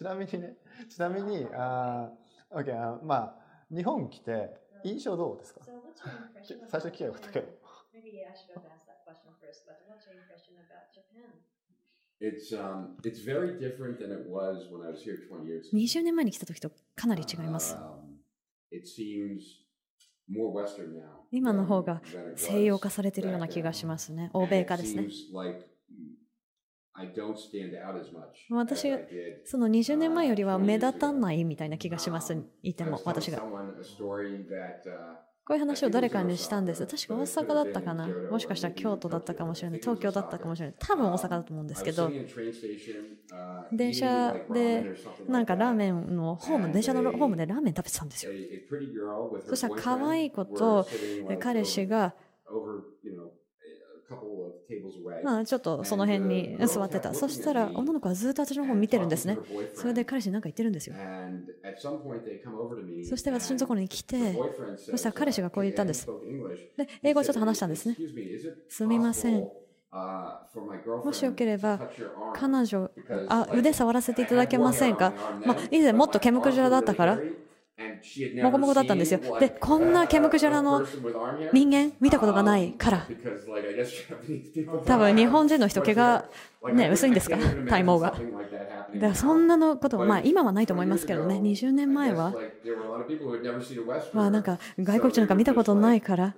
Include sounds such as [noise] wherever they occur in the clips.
ちなみにね、ちなみに、あー、OK、あ、まあ、日本来て、印象どうですか、最初に聞きたいことだけど。20年前に来た時とかなり違います。今の方が西洋化されているような気がしますね。欧米化ですね。私その20年前よりは目立たないみたいな気がします、いても私が。こういう話を誰かにしたんです。確か大阪だったかな？もしかしたら京都だったかもしれない。東京だったかもしれない。多分大阪だと思うんですけど、電車で、なんかラーメンのホーム、電車のホームでラーメン食べてたんですよ。そしたら可愛い子と彼氏が、まあ、ちょっとその辺に座ってた。そしたら女の子はずっと私の方を見てるんですね。それで彼氏に何か言ってるんですよ。And at some point they come over to me そして私のところに来て、そしたら彼氏がこう言ったんです.で、英語をちょっと話したんですね。Excuse me, is it すみません possible, uh, for my girlfriend もしよければ?彼女、あ、腕触らせていただけませんか？まあ、以前もっと毛むくじゃらだったから、もこもこだったんですよ。で、こんな毛むくじゃらの人間見たことがないから、多分日本人の人毛が [laughs] ね、薄いんですか？体毛が。だからそんなのことは、まあ今はないと思いますけどね、20年前は、まあなんか外国人なんか見たことないからっ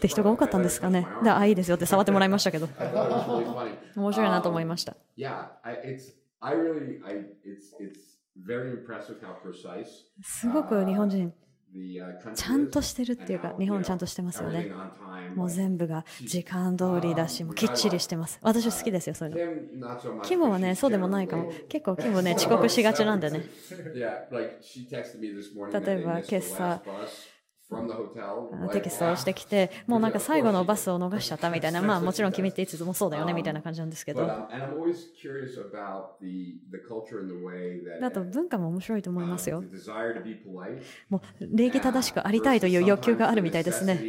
て人が多かったんですかね。で、あ、いいですよって触ってもらいましたけど、[laughs] 面白いなと思いました。すごく日本人、ちゃんとしてるっていうか、日本ちゃんとしてますよね。もう全部が時間通りだし、もうきっちりしてます。私好きですよ、それいう。キムはね、そうでもないかも。結構キムね、[laughs] 遅刻しがちなんでね。[laughs] 例えば、今朝。テキストをしてきて、もうなんか最後のバスを逃しちゃったみたいな、まあもちろん君っていつもそうだよねみたいな感じなんですけど、um, and I'm always curious about the the culture and the way that あと文化も面白いと思いますよ.もう礼儀正しくありたいという欲求があるみたいですね。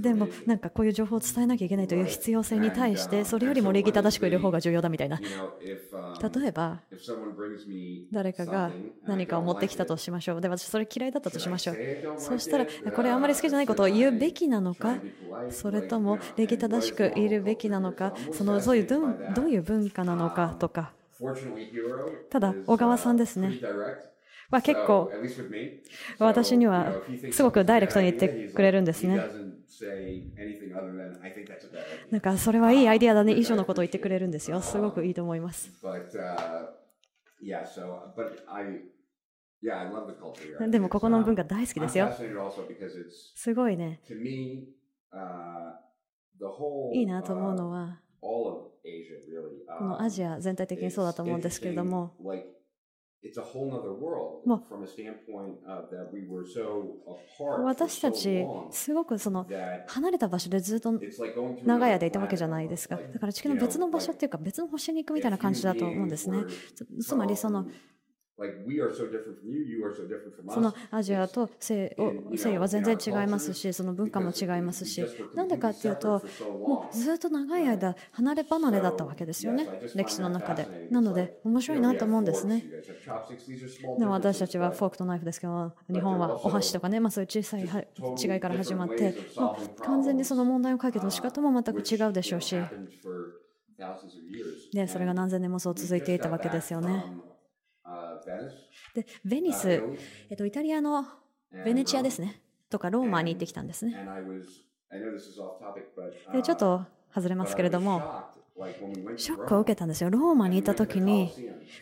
でも.なんかこういう情報を伝えなきゃいけないという必要性に対して、それよりも礼儀正しくいる方が重要だみたいな。Um, 例えば、誰かが何かを持ってきたとしましょう。で、私それ嫌いだったとしましょう。そ like したら?これあんまり好きじゃないことを言うべきなのか？それとも礼儀正しくいるべきなのか、そのそういうどうどういう文化なのかとか、ただ小川さん uh, ですねまあ、結構、私にはすごくダイレクトに言ってくれるんですね。なんか、それはいいアイディアだね、[laughs] 以上のことを言ってくれるんですよ。すごくいいと思います。でも、ここの文化大好きですよ。すごいね。いいなと思うのは、このアジア全体的にそうだと思うんですけれども、私たち、すごくその離れた場所でずっと長屋でいたわけじゃないですか。だから地球の別の場所っていうか別の星に行くみたいな感じだと思うんですね。つまりそのその.アジアと西洋は全然違いますし、その文化も違いますし、なんでかっていうと、もうずっと長い間離れ離れだったわけですよね、歴史の中で。なので、面白いなと思うんですね。でも私たちはフォークとナイフですけど、日本はお箸とかね、まあ、そういう小さいは違いから始まって、まあ、完全にその問題を解決の仕方も全く違うでしょうし、でそれが何千年もそう続いていたわけですよね。で、ベニス、えっと、イタリアのベネチアですね、とかローマに行ってきたんですね。で、ちょっと外れますけれども、ショックを受けたんですよ。ローマにいた時に、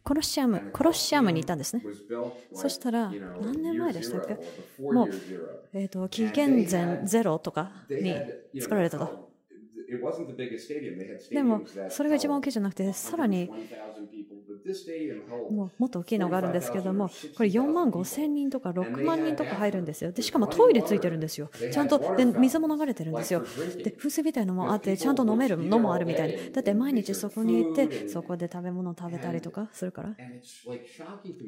コロシアム、コロシアムにいたんですね。そしたら、何年前でしたっけ？もう、えっと、紀元前ゼロとかに作られたと。でも、それが一番大きいじゃなくて、さらに、もうもっと大きいのがあるんですけれども、これ4万5千人とか6万人とか入るんですよ。で、しかもトイレついてるんですよ。ちゃんと、で、水も流れてるんですよ。で、風水みたいのもあって、ちゃんと飲めるのもあるみたいな。だって毎日そこに行って、そこで食べ物を食べたりとかするから。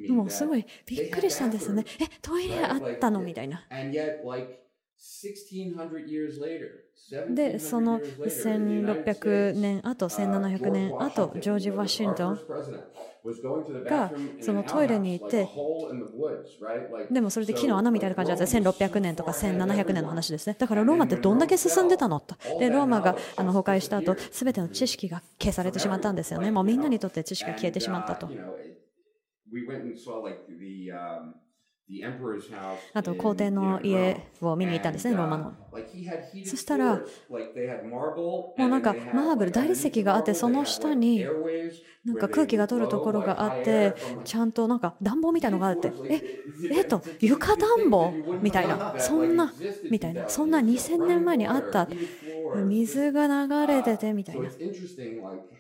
もうすごいびっくりしたんですよね。え、トイレあったの？みたいな。で、その1600年あと1700年あとジョージ・ワシントンがそのトイレに行ってでもそれで木の穴みたいな感じだった。1600年とか1700年の話ですね。だからローマってどんだけ進んでたのと。でローマがあの崩壊した後全ての知識が消されてしまったんですよね。もうみんなにとって知識が消えてしまったとあと皇帝の家を見に行ったんですね、ローマの。そしたら、もうなんかマーブル、大理石があって、その下になんか空気が通るところがあって、ちゃんとなんか暖房みたいのがあって、え、えっと、床暖房？みたいな、そんな、みたいな、そんな2000年前にあった、水が流れててみたいな。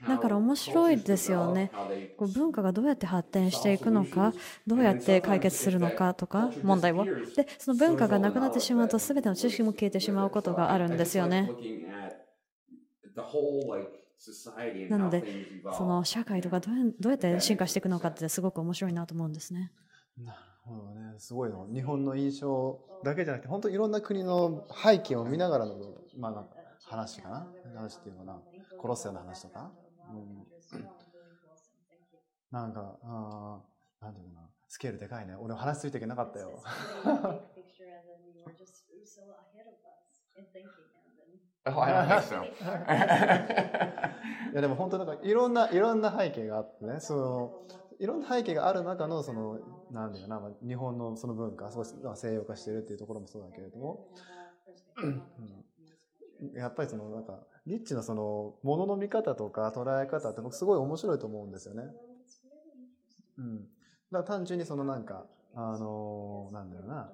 だから面白いですよね。文化がどうやって発展していくのか、どうやって解決するのかとか、問題を。で、その文化がなくなってしまうと、全ての知識も消えてしまうことがあるんですよね。なので、その社会とかどうやって進化していくのかってすごく面白いなと思うんですね。なるほどね。すごいの。日本の印象だけじゃなくて、本当いろんな国の背景を見ながらの、まあ、話かな話っていうのかな。コロッセオの話とか。うん、なんか、あなんていうかな。スケールでかいね。俺話ついていけなかったよ。Oh, I don't think so. いやでも本当なんかいろんないろんな背景があってね、そのいろんな背景がある中のそのなんだよな、まあ、日本のその文化、少し西洋化しているっていうところもそうだけれども、うん、やっぱりそのなんかリッチのそのものの見方とか捉え方って僕すごい面白いと思うんですよね。うん。だから単純にそのなんかあのなんだろうな。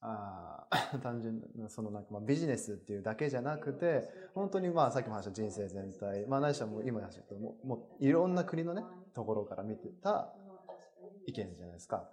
あ [laughs] 単純なそのなんかまあビジネスっていうだけじゃなくて本当にまあさっきも話した人生全体まあないしはもう今話したけどももういろんな国のねところから見てた意見じゃないですか。